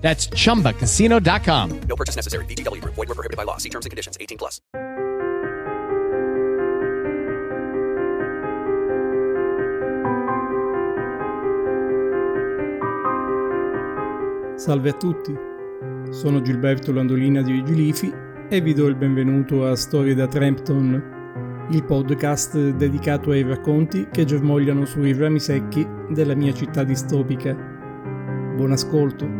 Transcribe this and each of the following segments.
That's chumbacasino.com. No purchase necessary. VGW Group. Void were prohibited by law. See terms and conditions. 18 plus. Salve a tutti, sono Gilberto Landolina di Vigilifi e vi do il benvenuto a Storie da Trampton, il podcast dedicato ai racconti che germogliano sui rami secchi della mia città distopica. Buon ascolto.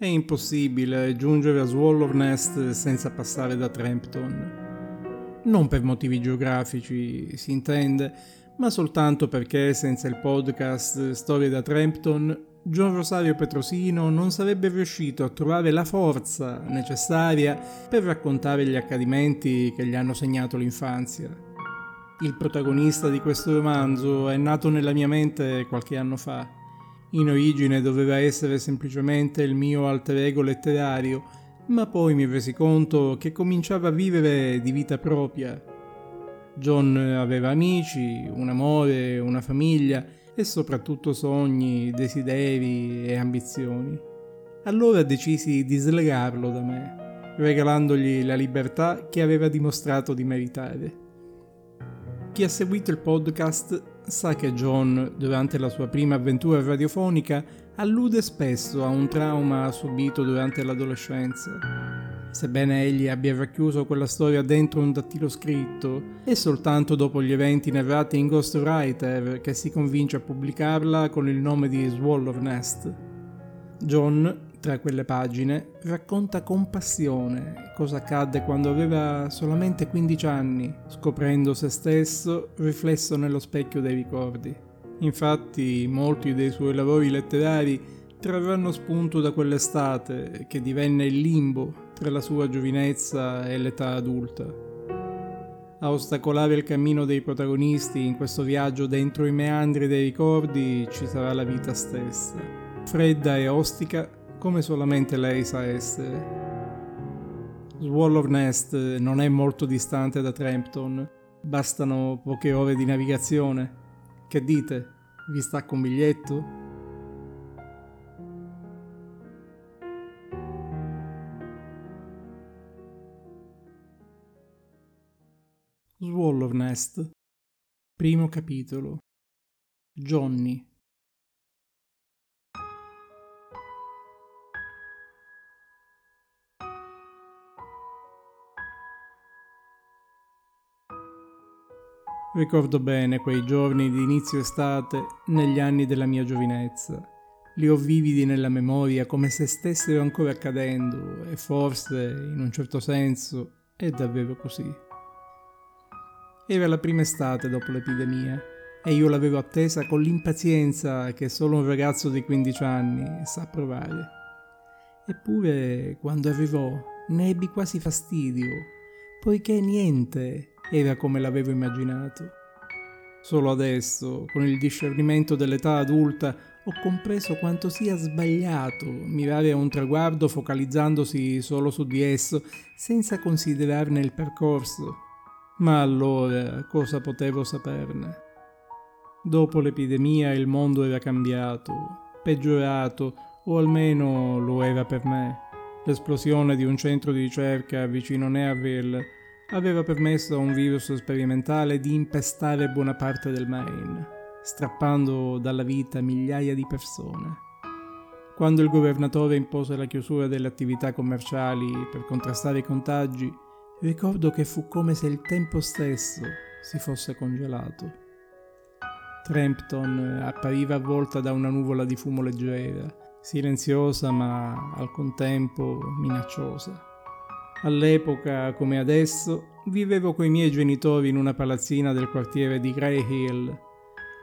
È impossibile giungere a Swallow Nest senza passare da Trampton. Non per motivi geografici, si intende, ma soltanto perché senza il podcast Storie da Trampton, John Rosario Petrosino non sarebbe riuscito a trovare la forza necessaria per raccontare gli accadimenti che gli hanno segnato l'infanzia. Il protagonista di questo romanzo è nato nella mia mente qualche anno fa in origine doveva essere semplicemente il mio alter ego letterario, ma poi mi resi conto che cominciava a vivere di vita propria. John aveva amici, un amore, una famiglia e soprattutto sogni, desideri e ambizioni. Allora decisi di slegarlo da me, regalandogli la libertà che aveva dimostrato di meritare. Chi ha seguito il podcast sa che John, durante la sua prima avventura radiofonica, allude spesso a un trauma subito durante l'adolescenza. Sebbene egli abbia racchiuso quella storia dentro un dattilo scritto, è soltanto dopo gli eventi narrati in Ghostwriter che si convince a pubblicarla con il nome di Swallow Nest. John, tra quelle pagine, racconta con passione cosa accadde quando aveva solamente 15 anni, scoprendo se stesso riflesso nello specchio dei ricordi. Infatti, molti dei suoi lavori letterari trarranno spunto da quell'estate che divenne il limbo tra la sua giovinezza e l'età adulta. A ostacolare il cammino dei protagonisti in questo viaggio dentro i meandri dei ricordi ci sarà la vita stessa, fredda e ostica come solamente lei sa essere. Swallow Nest non è molto distante da Trampton, bastano poche ore di navigazione. Che dite? Vi stacco un biglietto? Swallow Nest Primo capitolo Johnny Ricordo bene quei giorni di inizio estate negli anni della mia giovinezza. Li ho vividi nella memoria come se stessero ancora accadendo e forse, in un certo senso, è davvero così. Era la prima estate dopo l'epidemia e io l'avevo attesa con l'impazienza che solo un ragazzo di 15 anni sa provare. Eppure, quando arrivò, ne ebbi quasi fastidio, poiché niente era come l'avevo immaginato. Solo adesso, con il discernimento dell'età adulta, ho compreso quanto sia sbagliato mirare a un traguardo focalizzandosi solo su di esso, senza considerarne il percorso. Ma allora cosa potevo saperne? Dopo l'epidemia il mondo era cambiato, peggiorato, o almeno lo era per me. L'esplosione di un centro di ricerca vicino Nearville aveva permesso a un virus sperimentale di impestare buona parte del Maine, strappando dalla vita migliaia di persone. Quando il governatore impose la chiusura delle attività commerciali per contrastare i contagi, ricordo che fu come se il tempo stesso si fosse congelato. Trampton appariva avvolta da una nuvola di fumo leggera, silenziosa ma al contempo minacciosa. All'epoca, come adesso, vivevo coi miei genitori in una palazzina del quartiere di Grey Hill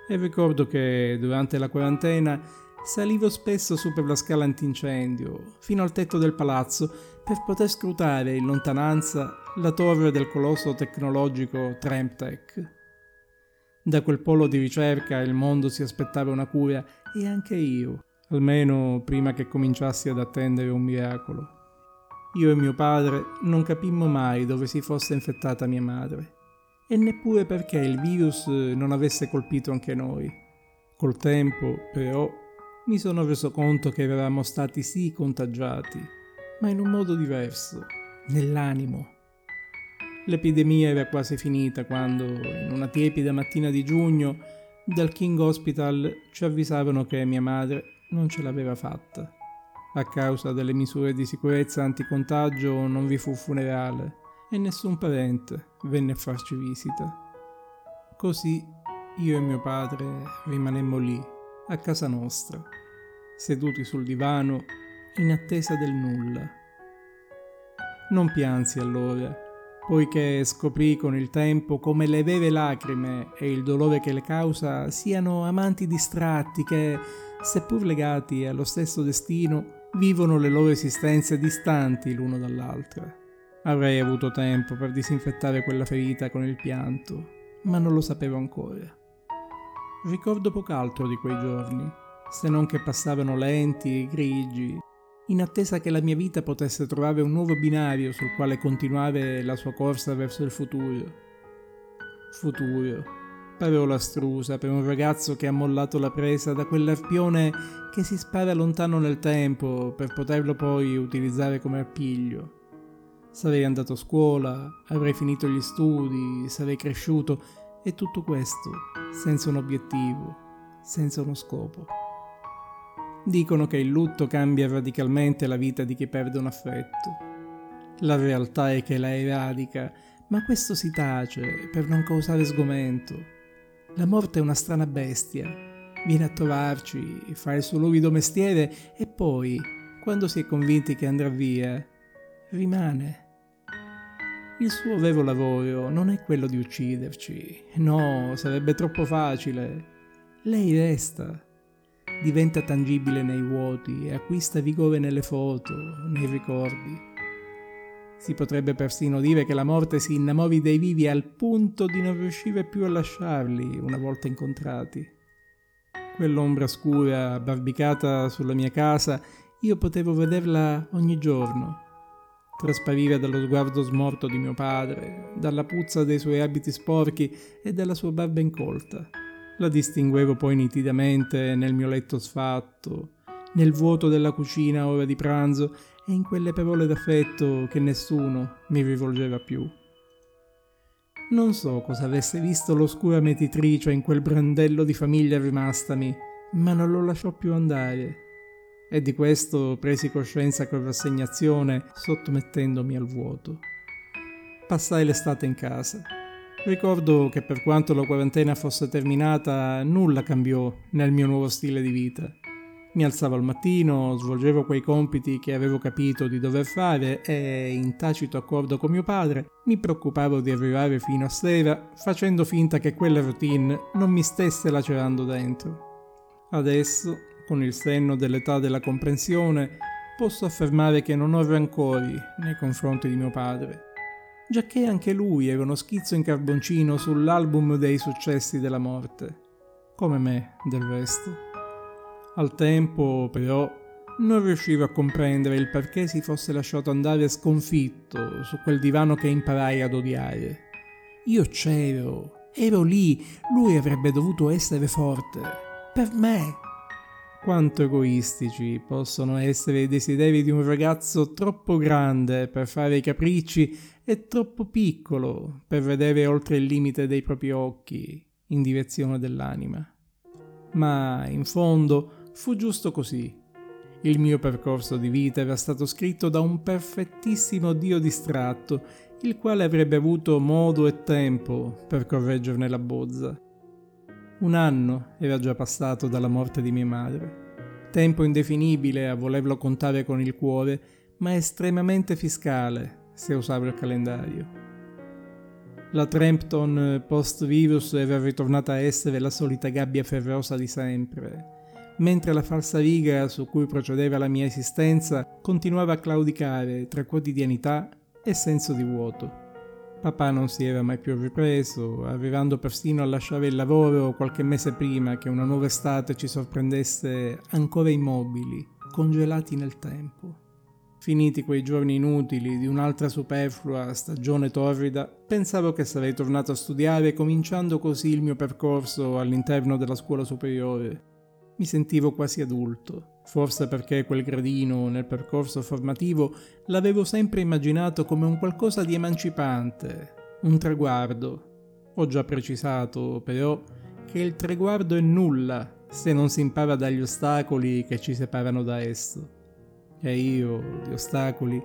e ricordo che durante la quarantena salivo spesso su per la scala antincendio, fino al tetto del palazzo, per poter scrutare in lontananza la torre del colosso tecnologico Tramptech. Da quel polo di ricerca il mondo si aspettava una cura e anche io, almeno prima che cominciassi ad attendere un miracolo. Io e mio padre non capimmo mai dove si fosse infettata mia madre e neppure perché il virus non avesse colpito anche noi. Col tempo, però, mi sono reso conto che eravamo stati sì contagiati, ma in un modo diverso, nell'animo. L'epidemia era quasi finita quando, in una tiepida mattina di giugno, dal King Hospital ci avvisavano che mia madre non ce l'aveva fatta. A causa delle misure di sicurezza anticontagio non vi fu funerale e nessun parente venne a farci visita. Così io e mio padre rimanemmo lì, a casa nostra, seduti sul divano in attesa del nulla. Non piansi allora, poiché scoprì con il tempo come le vere lacrime e il dolore che le causa siano amanti distratti che, seppur legati allo stesso destino, vivono le loro esistenze distanti l'uno dall'altra. Avrei avuto tempo per disinfettare quella ferita con il pianto, ma non lo sapevo ancora. Ricordo poch'altro di quei giorni, se non che passavano lenti e grigi, in attesa che la mia vita potesse trovare un nuovo binario sul quale continuare la sua corsa verso il futuro. Futuro, parola astrusa per un ragazzo che ha mollato la presa da quell'arpione che si spara lontano nel tempo per poterlo poi utilizzare come arpiglio. Sarei andato a scuola, avrei finito gli studi, sarei cresciuto e tutto questo senza un obiettivo, senza uno scopo. Dicono che il lutto cambia radicalmente la vita di chi perde un affetto. La realtà è che la eradica, ma questo si tace per non causare sgomento. La morte è una strana bestia. Viene a trovarci, fa il suo luvido mestiere e poi, quando si è convinti che andrà via, rimane. Il suo vero lavoro non è quello di ucciderci. No, sarebbe troppo facile. Lei resta diventa tangibile nei vuoti e acquista vigore nelle foto, nei ricordi. Si potrebbe persino dire che la morte si innamori dei vivi al punto di non riuscire più a lasciarli una volta incontrati. Quell'ombra scura barbicata sulla mia casa, io potevo vederla ogni giorno, trasparire dallo sguardo smorto di mio padre, dalla puzza dei suoi abiti sporchi e dalla sua barba incolta. La distinguevo poi nitidamente nel mio letto sfatto, nel vuoto della cucina ora di pranzo e in quelle parole d'affetto che nessuno mi rivolgeva più. Non so cosa avesse visto l'oscura metitrice in quel brandello di famiglia rimastami, ma non lo lasciò più andare. E di questo presi coscienza con rassegnazione, sottomettendomi al vuoto. Passai l'estate in casa Ricordo che per quanto la quarantena fosse terminata, nulla cambiò nel mio nuovo stile di vita. Mi alzavo al mattino, svolgevo quei compiti che avevo capito di dover fare e, in tacito accordo con mio padre, mi preoccupavo di arrivare fino a sera facendo finta che quella routine non mi stesse lacerando dentro. Adesso, con il senno dell'età della comprensione, posso affermare che non ho rancori nei confronti di mio padre giacché anche lui era uno schizzo in carboncino sull'album dei successi della morte, come me del resto. Al tempo, però, non riuscivo a comprendere il perché si fosse lasciato andare sconfitto su quel divano che imparai ad odiare. Io c'ero, ero lì, lui avrebbe dovuto essere forte, per me. Quanto egoistici possono essere i desideri di un ragazzo troppo grande per fare i capricci e troppo piccolo per vedere oltre il limite dei propri occhi in direzione dell'anima. Ma in fondo fu giusto così. Il mio percorso di vita era stato scritto da un perfettissimo Dio distratto il quale avrebbe avuto modo e tempo per correggerne la bozza. Un anno era già passato dalla morte di mia madre, tempo indefinibile a volerlo contare con il cuore, ma estremamente fiscale se usavo il calendario. La Trampton post-virus era ritornata a essere la solita gabbia ferrosa di sempre, mentre la falsa riga su cui procedeva la mia esistenza continuava a claudicare tra quotidianità e senso di vuoto. Papà non si era mai più ripreso, arrivando persino a lasciare il lavoro qualche mese prima che una nuova estate ci sorprendesse ancora immobili, congelati nel tempo. Finiti quei giorni inutili di un'altra superflua stagione torrida, pensavo che sarei tornato a studiare cominciando così il mio percorso all'interno della scuola superiore mi sentivo quasi adulto, forse perché quel gradino nel percorso formativo l'avevo sempre immaginato come un qualcosa di emancipante, un traguardo. Ho già precisato, però, che il traguardo è nulla se non si impara dagli ostacoli che ci separano da esso. E io, di ostacoli,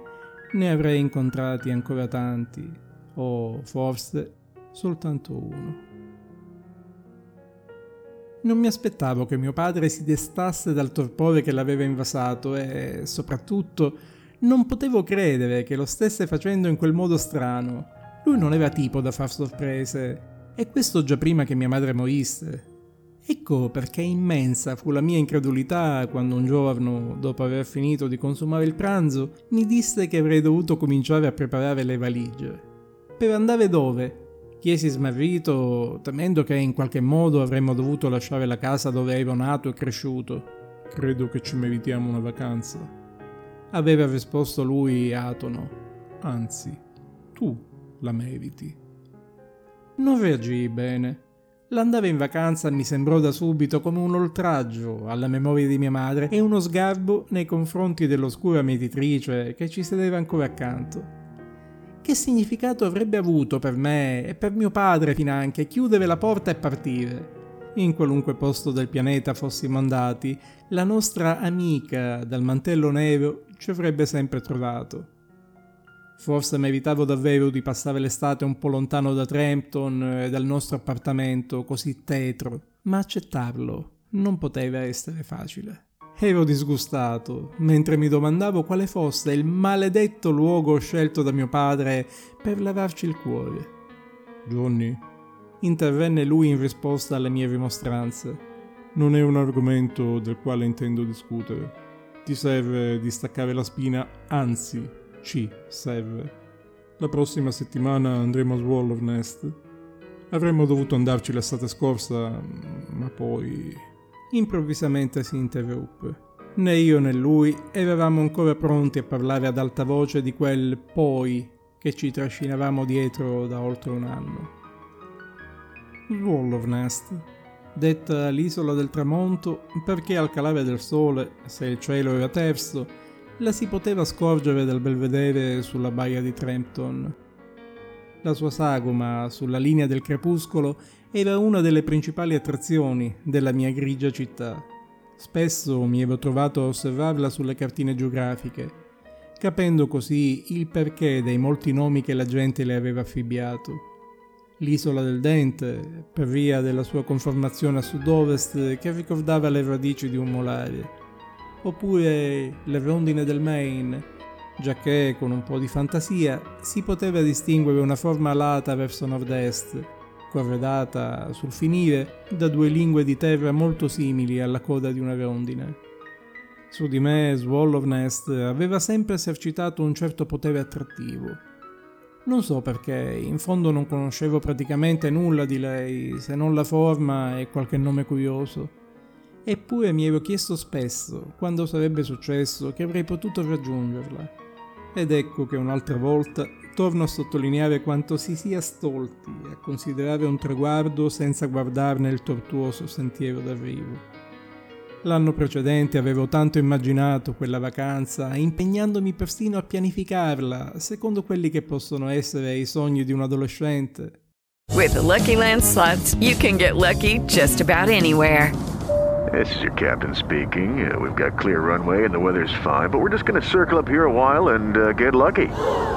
ne avrei incontrati ancora tanti, o forse soltanto uno. Non mi aspettavo che mio padre si destasse dal torpore che l'aveva invasato e, soprattutto, non potevo credere che lo stesse facendo in quel modo strano. Lui non era tipo da far sorprese, e questo già prima che mia madre morisse. Ecco perché immensa fu la mia incredulità quando un giorno, dopo aver finito di consumare il pranzo, mi disse che avrei dovuto cominciare a preparare le valigie. Per andare dove? Chiesi smarrito, temendo che in qualche modo avremmo dovuto lasciare la casa dove ero nato e cresciuto. Credo che ci meritiamo una vacanza. Aveva risposto lui atono. Anzi, tu la meriti. Non reagii bene. L'andare in vacanza mi sembrò da subito come un oltraggio alla memoria di mia madre e uno sgarbo nei confronti dell'oscura mietitrice che ci sedeva ancora accanto. Che significato avrebbe avuto per me e per mio padre finanche chiudere la porta e partire? In qualunque posto del pianeta fossimo andati, la nostra amica dal mantello nero ci avrebbe sempre trovato. Forse meritavo davvero di passare l'estate un po' lontano da Trampton e dal nostro appartamento così tetro, ma accettarlo non poteva essere facile. Ero disgustato mentre mi domandavo quale fosse il maledetto luogo scelto da mio padre per lavarci il cuore. Johnny, intervenne lui in risposta alle mie rimostranze. Non è un argomento del quale intendo discutere. Ti serve di staccare la spina, anzi, ci serve. La prossima settimana andremo a Swallow Nest. Avremmo dovuto andarci l'estate scorsa, ma poi improvvisamente si interruppe. Né io né lui eravamo ancora pronti a parlare ad alta voce di quel poi che ci trascinavamo dietro da oltre un anno. Swallow Nest, detta l'isola del tramonto perché al calare del sole, se il cielo era terzo, la si poteva scorgere dal belvedere sulla baia di Trampton. La sua sagoma sulla linea del crepuscolo era una delle principali attrazioni della mia grigia città. Spesso mi ero trovato a osservarla sulle cartine geografiche, capendo così il perché dei molti nomi che la gente le aveva affibbiato. L'isola del Dente, per via della sua conformazione a sud-ovest che ricordava le radici di un molare, oppure le rondine del Maine, giacché con un po' di fantasia si poteva distinguere una forma alata verso nord-est corredata sul finire da due lingue di terra molto simili alla coda di una rondine. Su di me Swallow Nest aveva sempre esercitato un certo potere attrattivo. Non so perché, in fondo non conoscevo praticamente nulla di lei, se non la forma e qualche nome curioso. Eppure mi ero chiesto spesso quando sarebbe successo che avrei potuto raggiungerla. Ed ecco che un'altra volta torno a sottolineare quanto si sia stolti a considerare un traguardo senza guardarne il tortuoso sentiero d'arrivo. L'anno precedente avevo tanto immaginato quella vacanza, impegnandomi persino a pianificarla, secondo quelli che possono essere i sogni di un adolescente. With the Lucky Land slots, you can get lucky just about anywhere. This is your captain speaking. Uh, we've got clear runway and the weather's fine, but we're just going to circle up here a while and uh, get lucky.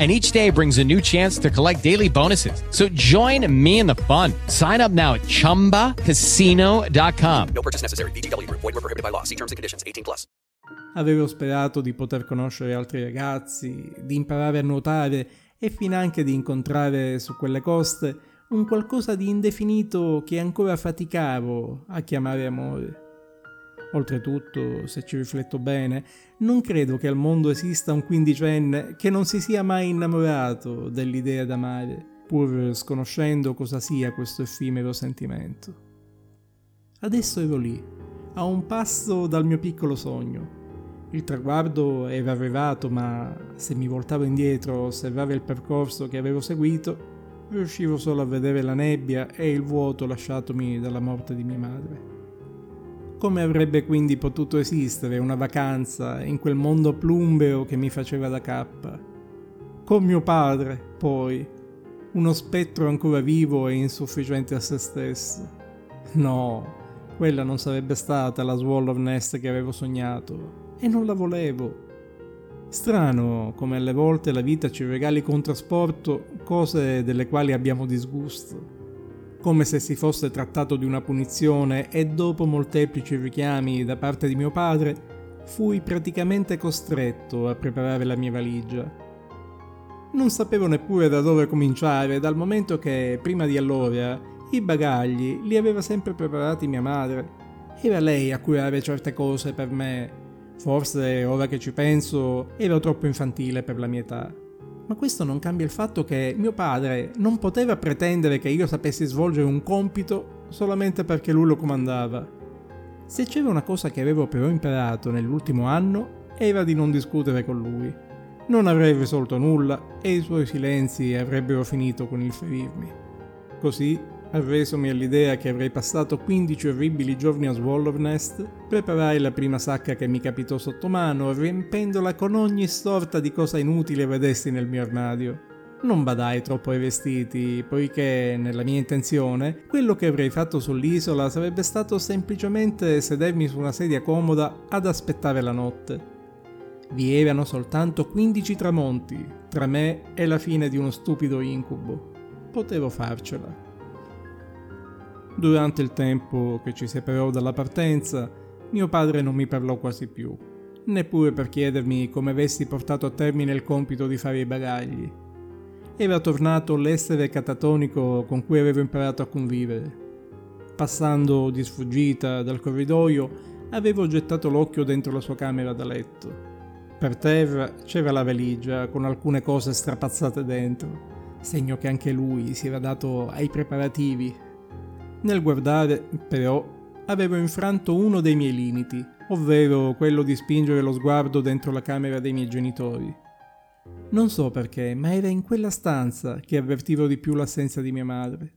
and each day brings a new chance to collect daily bonuses. So join me in the fun. Sign up now at ChumbaCasino.com. No purchase necessary. VGW Group. Void were prohibited by law. See terms and conditions. 18 plus. Avevo sperato di poter conoscere altri ragazzi, di imparare a nuotare e finanche di incontrare su quelle coste un qualcosa di indefinito che ancora faticavo a chiamare amore. Oltretutto, se ci rifletto bene, non credo che al mondo esista un quindicenne che non si sia mai innamorato dell'idea d'amare, pur sconoscendo cosa sia questo effimero sentimento. Adesso ero lì, a un passo dal mio piccolo sogno. Il traguardo era arrivato, ma se mi voltavo indietro a osservare il percorso che avevo seguito, riuscivo solo a vedere la nebbia e il vuoto lasciatomi dalla morte di mia madre. Come avrebbe quindi potuto esistere una vacanza in quel mondo plumbeo che mi faceva da cappa? Con mio padre, poi, uno spettro ancora vivo e insufficiente a se stesso. No, quella non sarebbe stata la Swallow Nest che avevo sognato, e non la volevo. Strano come alle volte la vita ci regali con trasporto cose delle quali abbiamo disgusto come se si fosse trattato di una punizione e dopo molteplici richiami da parte di mio padre, fui praticamente costretto a preparare la mia valigia. Non sapevo neppure da dove cominciare, dal momento che, prima di allora, i bagagli li aveva sempre preparati mia madre. Era lei a curare certe cose per me. Forse, ora che ci penso, ero troppo infantile per la mia età ma questo non cambia il fatto che mio padre non poteva pretendere che io sapessi svolgere un compito solamente perché lui lo comandava. Se c'era una cosa che avevo però imparato nell'ultimo anno era di non discutere con lui. Non avrei risolto nulla e i suoi silenzi avrebbero finito con il ferirmi. Così Arresomi all'idea che avrei passato 15 orribili giorni a Swallow Nest, preparai la prima sacca che mi capitò sotto mano, riempendola con ogni sorta di cosa inutile vedessi nel mio armadio. Non badai troppo ai vestiti, poiché, nella mia intenzione, quello che avrei fatto sull'isola sarebbe stato semplicemente sedermi su una sedia comoda ad aspettare la notte. Vi erano soltanto 15 tramonti, tra me e la fine di uno stupido incubo. Potevo farcela. Durante il tempo che ci separò dalla partenza, mio padre non mi parlò quasi più, neppure per chiedermi come avessi portato a termine il compito di fare i bagagli. Era tornato l'essere catatonico con cui avevo imparato a convivere. Passando di sfuggita dal corridoio, avevo gettato l'occhio dentro la sua camera da letto. Per terra c'era la valigia con alcune cose strapazzate dentro, segno che anche lui si era dato ai preparativi nel guardare, però, avevo infranto uno dei miei limiti, ovvero quello di spingere lo sguardo dentro la camera dei miei genitori. Non so perché, ma era in quella stanza che avvertivo di più l'assenza di mia madre.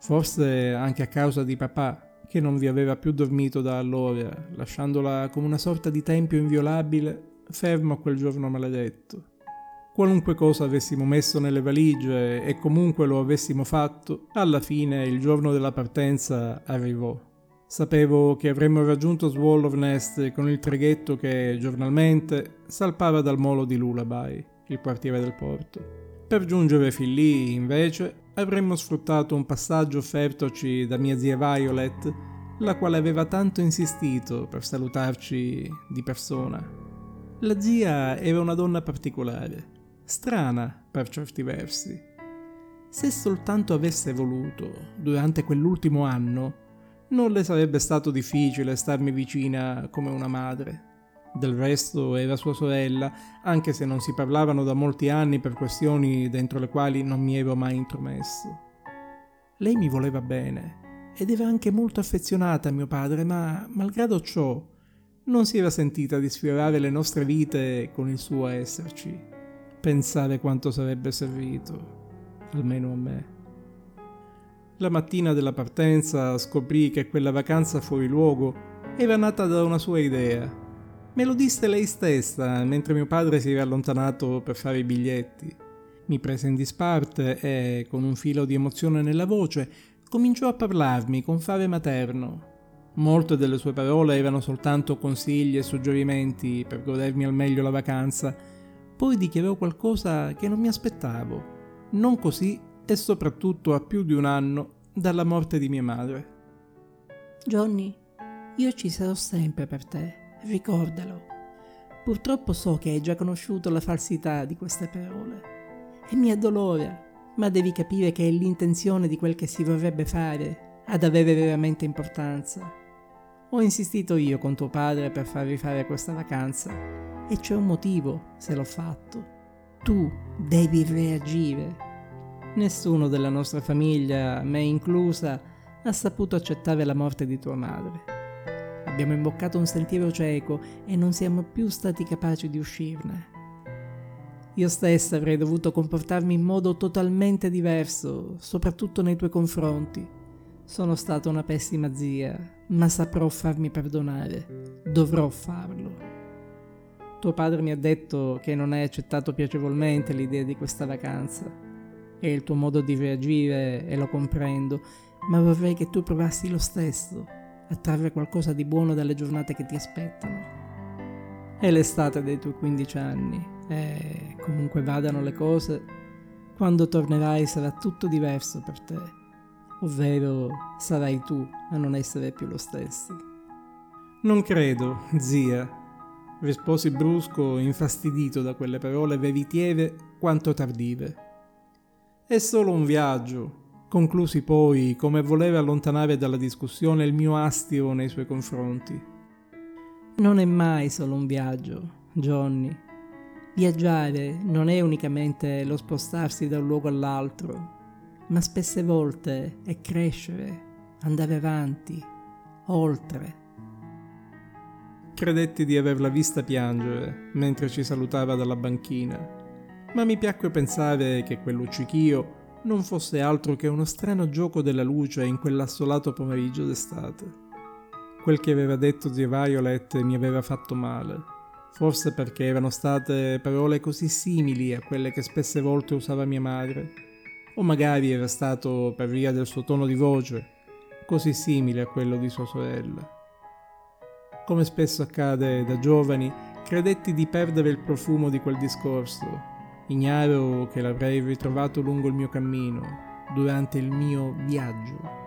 Forse anche a causa di papà, che non vi aveva più dormito da allora, lasciandola come una sorta di tempio inviolabile, fermo a quel giorno maledetto. Qualunque cosa avessimo messo nelle valigie e comunque lo avessimo fatto, alla fine il giorno della partenza arrivò. Sapevo che avremmo raggiunto Swallow Nest con il traghetto che giornalmente salpava dal molo di Lullaby, il quartiere del porto. Per giungere fin lì, invece, avremmo sfruttato un passaggio offertoci da mia zia Violet, la quale aveva tanto insistito per salutarci di persona. La zia era una donna particolare, strana per certi versi. Se soltanto avesse voluto, durante quell'ultimo anno, non le sarebbe stato difficile starmi vicina come una madre. Del resto era sua sorella, anche se non si parlavano da molti anni per questioni dentro le quali non mi ero mai intromesso. Lei mi voleva bene ed era anche molto affezionata a mio padre, ma malgrado ciò non si era sentita di sfiorare le nostre vite con il suo esserci. Pensare quanto sarebbe servito, almeno a me. La mattina della partenza scoprì che quella vacanza fuori luogo era nata da una sua idea. Me lo disse lei stessa mentre mio padre si era allontanato per fare i biglietti. Mi prese in disparte e, con un filo di emozione nella voce, cominciò a parlarmi con fare materno. Molte delle sue parole erano soltanto consigli e suggerimenti per godermi al meglio la vacanza. Poi dichiarò qualcosa che non mi aspettavo. Non così e soprattutto a più di un anno dalla morte di mia madre. Johnny, io ci sarò sempre per te, ricordalo. Purtroppo so che hai già conosciuto la falsità di queste parole e mi addolora, ma devi capire che è l'intenzione di quel che si vorrebbe fare ad avere veramente importanza. Ho insistito io con tuo padre per farvi fare questa vacanza e c'è un motivo se l'ho fatto. Tu devi reagire Nessuno della nostra famiglia, me inclusa, ha saputo accettare la morte di tua madre. Abbiamo imboccato un sentiero cieco e non siamo più stati capaci di uscirne. Io stessa avrei dovuto comportarmi in modo totalmente diverso, soprattutto nei tuoi confronti. Sono stata una pessima zia, ma saprò farmi perdonare. Dovrò farlo. Tuo padre mi ha detto che non hai accettato piacevolmente l'idea di questa vacanza è il tuo modo di reagire e lo comprendo, ma vorrei che tu provassi lo stesso a trarre qualcosa di buono dalle giornate che ti aspettano. È l'estate dei tuoi 15 anni e comunque vadano le cose, quando tornerai sarà tutto diverso per te, ovvero sarai tu a non essere più lo stesso. Non credo, zia, risposi brusco, infastidito da quelle parole veritieve quanto tardive. È solo un viaggio. Conclusi poi come voleva allontanare dalla discussione il mio astio nei suoi confronti. Non è mai solo un viaggio, Johnny. Viaggiare non è unicamente lo spostarsi da un luogo all'altro, ma spesse volte è crescere, andare avanti, oltre. Credetti di averla vista piangere mentre ci salutava dalla banchina ma mi piacque pensare che quel luccichio non fosse altro che uno strano gioco della luce in quell'assolato pomeriggio d'estate. Quel che aveva detto zia Violet mi aveva fatto male, forse perché erano state parole così simili a quelle che spesse volte usava mia madre, o magari era stato per via del suo tono di voce, così simile a quello di sua sorella. Come spesso accade da giovani, credetti di perdere il profumo di quel discorso Ignaro che l'avrei ritrovato lungo il mio cammino, durante il mio viaggio.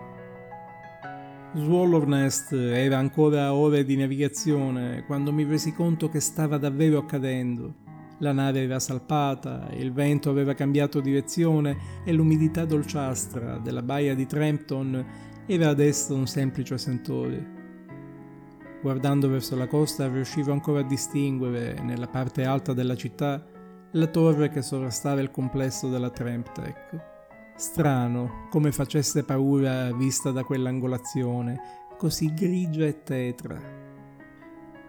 Swallow Nest era ancora a ore di navigazione quando mi resi conto che stava davvero accadendo. La nave era salpata, il vento aveva cambiato direzione e l'umidità dolciastra della baia di Trampton era adesso un semplice sentore. Guardando verso la costa riuscivo ancora a distinguere, nella parte alta della città, la torre che sovrastava il complesso della Tramptech. Strano come facesse paura vista da quell'angolazione, così grigia e tetra.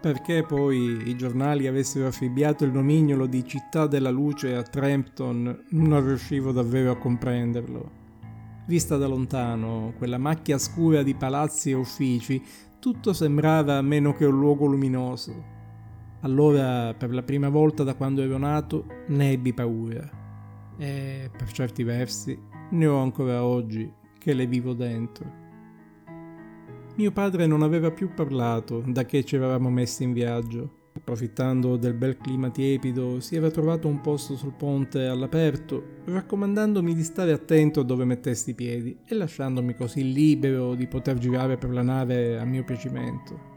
Perché poi i giornali avessero affibbiato il nomignolo di città della luce a Trampton non riuscivo davvero a comprenderlo. Vista da lontano, quella macchia scura di palazzi e uffici, tutto sembrava meno che un luogo luminoso. Allora, per la prima volta da quando ero nato, ne ebbi paura. E, per certi versi, ne ho ancora oggi, che le vivo dentro. Mio padre non aveva più parlato da che ci eravamo messi in viaggio. Approfittando del bel clima tiepido, si era trovato un posto sul ponte all'aperto, raccomandandomi di stare attento dove mettessi i piedi e lasciandomi così libero di poter girare per la nave a mio piacimento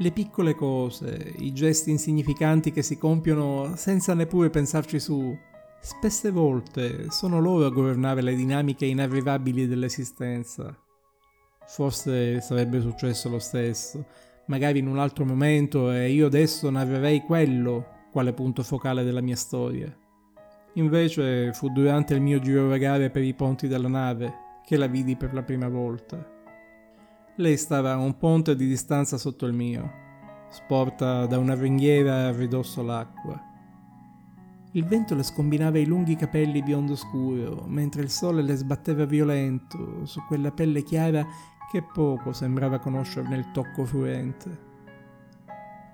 le piccole cose, i gesti insignificanti che si compiono senza neppure pensarci su. Spesse volte sono loro a governare le dinamiche inarrivabili dell'esistenza. Forse sarebbe successo lo stesso, magari in un altro momento e io adesso narrerei quello quale punto focale della mia storia. Invece fu durante il mio giro vagare per i ponti della nave che la vidi per la prima volta. Lei stava a un ponte di distanza sotto il mio, sporta da una ringhiera a ridosso l'acqua. Il vento le scombinava i lunghi capelli biondo scuro, mentre il sole le sbatteva violento su quella pelle chiara che poco sembrava conoscerne il tocco fluente.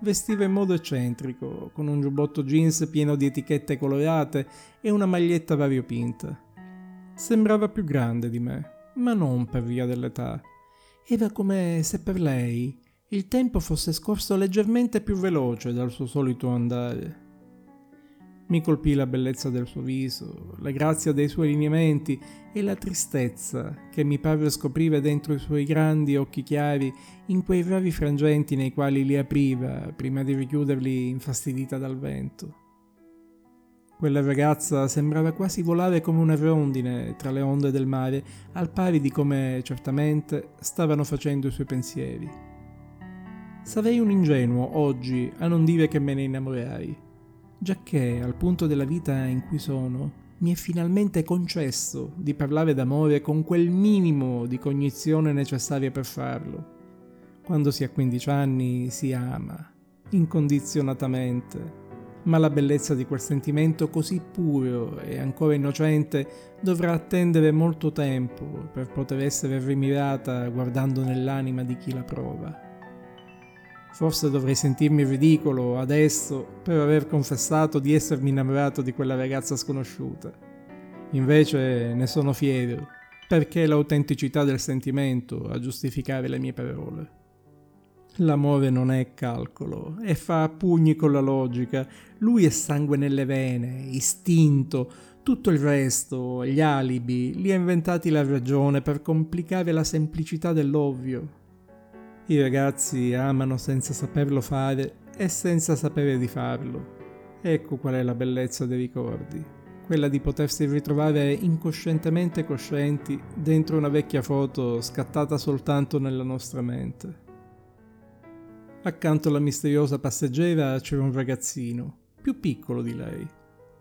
Vestiva in modo eccentrico, con un giubbotto jeans pieno di etichette colorate e una maglietta variopinta. Sembrava più grande di me, ma non per via dell'età. Era come se per lei il tempo fosse scorso leggermente più veloce dal suo solito andare. Mi colpì la bellezza del suo viso, la grazia dei suoi lineamenti e la tristezza che mi parve scoprire dentro i suoi grandi occhi chiari in quei rari frangenti nei quali li apriva prima di richiuderli infastidita dal vento. Quella ragazza sembrava quasi volare come una rondine tra le onde del mare, al pari di come certamente stavano facendo i suoi pensieri. Sarei un ingenuo oggi a non dire che me ne innamorai giacché al punto della vita in cui sono mi è finalmente concesso di parlare d'amore con quel minimo di cognizione necessaria per farlo. Quando si ha 15 anni si ama, incondizionatamente, ma la bellezza di quel sentimento così puro e ancora innocente dovrà attendere molto tempo per poter essere rimirata guardando nell'anima di chi la prova. Forse dovrei sentirmi ridicolo adesso per aver confessato di essermi innamorato di quella ragazza sconosciuta. Invece ne sono fiero, perché è l'autenticità del sentimento a giustificare le mie parole. L'amore non è calcolo e fa pugni con la logica. Lui è sangue nelle vene, istinto. Tutto il resto, gli alibi, li ha inventati la ragione per complicare la semplicità dell'ovvio. I ragazzi amano senza saperlo fare e senza sapere di farlo. Ecco qual è la bellezza dei ricordi, quella di potersi ritrovare incoscientemente coscienti dentro una vecchia foto scattata soltanto nella nostra mente. Accanto alla misteriosa passeggera c'era un ragazzino, più piccolo di lei.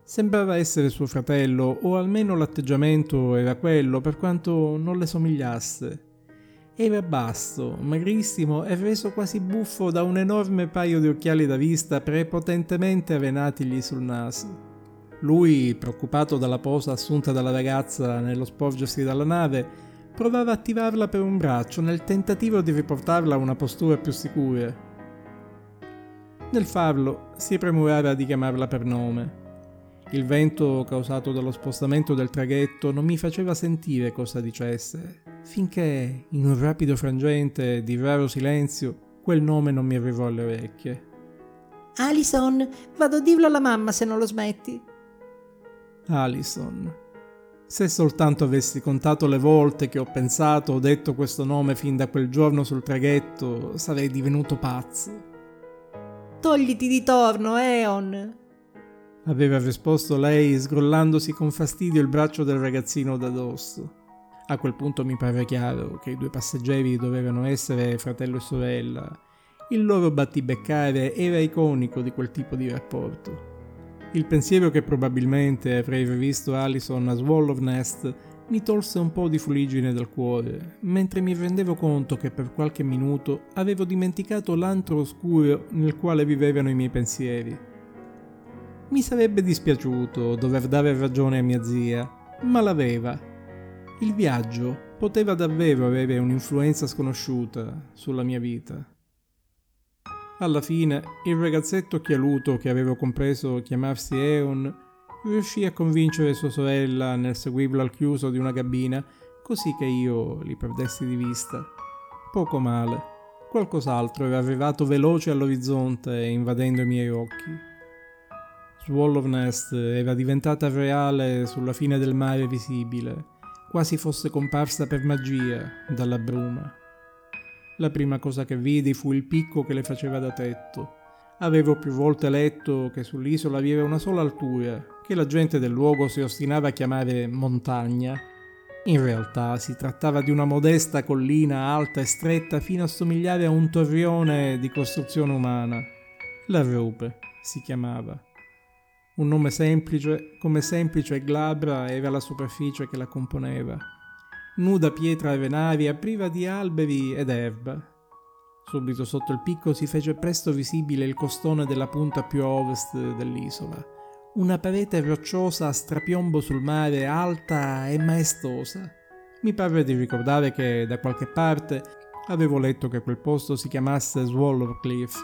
Sembrava essere suo fratello, o almeno l'atteggiamento era quello, per quanto non le somigliasse era basso, magrissimo e reso quasi buffo da un enorme paio di occhiali da vista prepotentemente avenatigli sul naso. Lui, preoccupato dalla posa assunta dalla ragazza nello sporgersi dalla nave, provava a attivarla per un braccio nel tentativo di riportarla a una postura più sicura. Nel farlo si premurava di chiamarla per nome. Il vento causato dallo spostamento del traghetto non mi faceva sentire cosa dicesse finché, in un rapido frangente di raro silenzio, quel nome non mi arrivò alle orecchie. Alison, vado a dirlo alla mamma se non lo smetti. Alison. Se soltanto avessi contato le volte che ho pensato o detto questo nome fin da quel giorno sul traghetto, sarei divenuto pazzo. Togliti di torno, Eon! Aveva risposto lei, sgrollandosi con fastidio il braccio del ragazzino da dosso. A quel punto mi pare chiaro che i due passeggeri dovevano essere fratello e sorella. Il loro battibeccare era iconico di quel tipo di rapporto. Il pensiero che probabilmente avrei rivisto Alison a Swallow Nest mi tolse un po' di fuligine dal cuore, mentre mi rendevo conto che per qualche minuto avevo dimenticato l'antro oscuro nel quale vivevano i miei pensieri. Mi sarebbe dispiaciuto dover dare ragione a mia zia, ma l'aveva il viaggio poteva davvero avere un'influenza sconosciuta sulla mia vita. Alla fine, il ragazzetto chialuto che avevo compreso chiamarsi Eon riuscì a convincere sua sorella nel seguirlo al chiuso di una cabina, così che io li perdessi di vista. Poco male. Qualcos'altro era arrivato veloce all'orizzonte invadendo i miei occhi. Swallow Nest era diventata reale sulla fine del mare visibile quasi fosse comparsa per magia dalla bruma. La prima cosa che vidi fu il picco che le faceva da tetto. Avevo più volte letto che sull'isola vi era una sola altura, che la gente del luogo si ostinava a chiamare montagna. In realtà si trattava di una modesta collina alta e stretta fino a somigliare a un torrione di costruzione umana. La Rupe si chiamava. Un nome semplice, come semplice e glabra era la superficie che la componeva. Nuda pietra venaria, priva di alberi ed erba. Subito sotto il picco si fece presto visibile il costone della punta più ovest dell'isola una parete rocciosa a strapiombo sul mare alta e maestosa. Mi pare di ricordare che da qualche parte avevo letto che quel posto si chiamasse Swallow Cliff.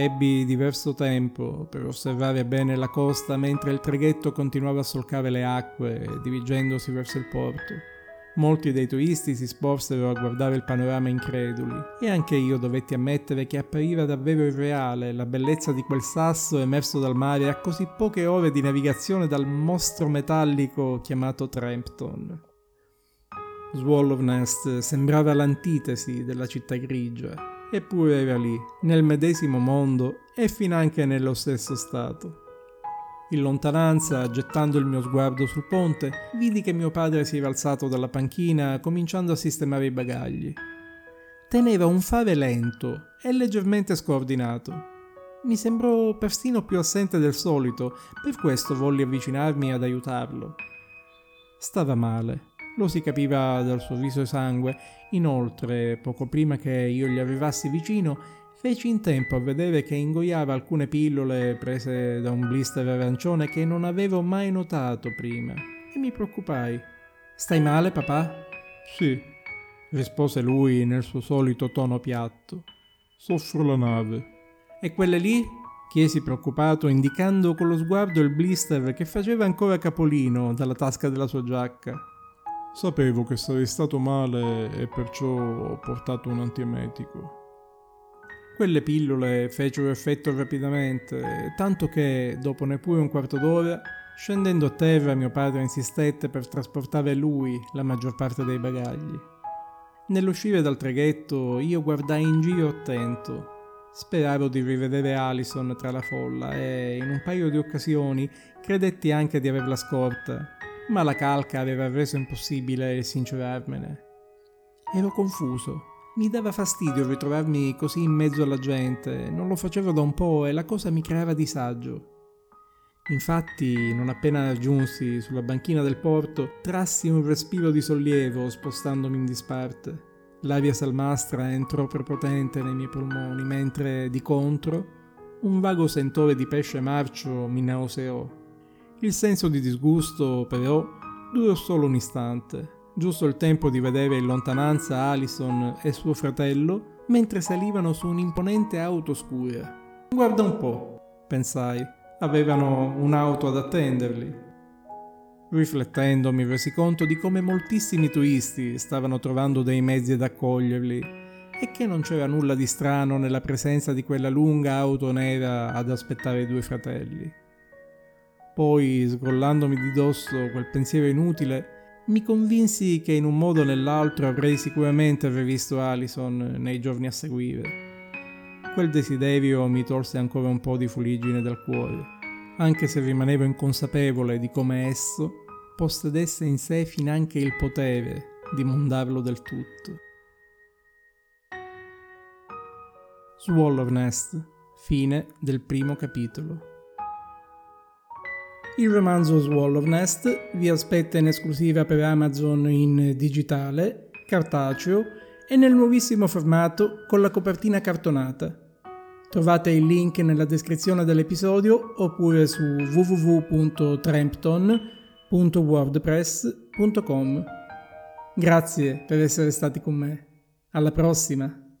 Ebbi diverso tempo per osservare bene la costa mentre il traghetto continuava a solcare le acque dirigendosi verso il porto. Molti dei turisti si sporsero a guardare il panorama increduli e anche io dovetti ammettere che appariva davvero irreale la bellezza di quel sasso emerso dal mare a così poche ore di navigazione dal mostro metallico chiamato Trampton. Swallow Nest sembrava l'antitesi della città grigia, eppure era lì, nel medesimo mondo e finanche nello stesso stato. In lontananza, gettando il mio sguardo sul ponte, vidi che mio padre si era alzato dalla panchina cominciando a sistemare i bagagli. Teneva un fare lento e leggermente scordinato. Mi sembrò persino più assente del solito, per questo volli avvicinarmi ad aiutarlo. Stava male, lo si capiva dal suo viso esangue, inoltre, poco prima che io gli arrivassi vicino, Feci in tempo a vedere che ingoiava alcune pillole prese da un blister arancione che non avevo mai notato prima e mi preoccupai. Stai male, papà? Sì, rispose lui nel suo solito tono piatto. Soffro la nave. E quelle lì? chiesi preoccupato, indicando con lo sguardo il blister che faceva ancora capolino dalla tasca della sua giacca. Sapevo che sarei stato male e perciò ho portato un antiemetico. Quelle pillole fecero effetto rapidamente, tanto che, dopo neppure un quarto d'ora, scendendo a terra mio padre insistette per trasportare lui la maggior parte dei bagagli. Nell'uscire dal traghetto io guardai in giro attento. Speravo di rivedere Alison tra la folla e in un paio di occasioni credetti anche di averla scorta, ma la calca aveva reso impossibile sincerarmene. Ero confuso mi dava fastidio ritrovarmi così in mezzo alla gente, non lo facevo da un po' e la cosa mi creava disagio. Infatti, non appena giunsi sulla banchina del porto, trassi un respiro di sollievo spostandomi in disparte. L'aria salmastra entrò prepotente nei miei polmoni, mentre, di contro, un vago sentore di pesce marcio mi nauseò. Il senso di disgusto, però, durò solo un istante giusto il tempo di vedere in lontananza Alison e suo fratello mentre salivano su un'imponente auto scura. Guarda un po', pensai, avevano un'auto ad attenderli. Riflettendo mi resi conto di come moltissimi turisti stavano trovando dei mezzi ad accoglierli e che non c'era nulla di strano nella presenza di quella lunga auto nera ad aspettare i due fratelli. Poi, sgrollandomi di dosso quel pensiero inutile, mi convinsi che in un modo o nell'altro avrei sicuramente rivisto Alison nei giorni a seguire. Quel desiderio mi tolse ancora un po' di fuliggine dal cuore, anche se rimanevo inconsapevole di come esso possedesse in sé finanche il potere di mondarlo del tutto. Swallow Nest, fine del primo capitolo. Il romanzo Swallow Nest vi aspetta in esclusiva per Amazon in digitale, cartaceo e nel nuovissimo formato con la copertina cartonata. Trovate il link nella descrizione dell'episodio oppure su www.trampton.wordpress.com. Grazie per essere stati con me. Alla prossima!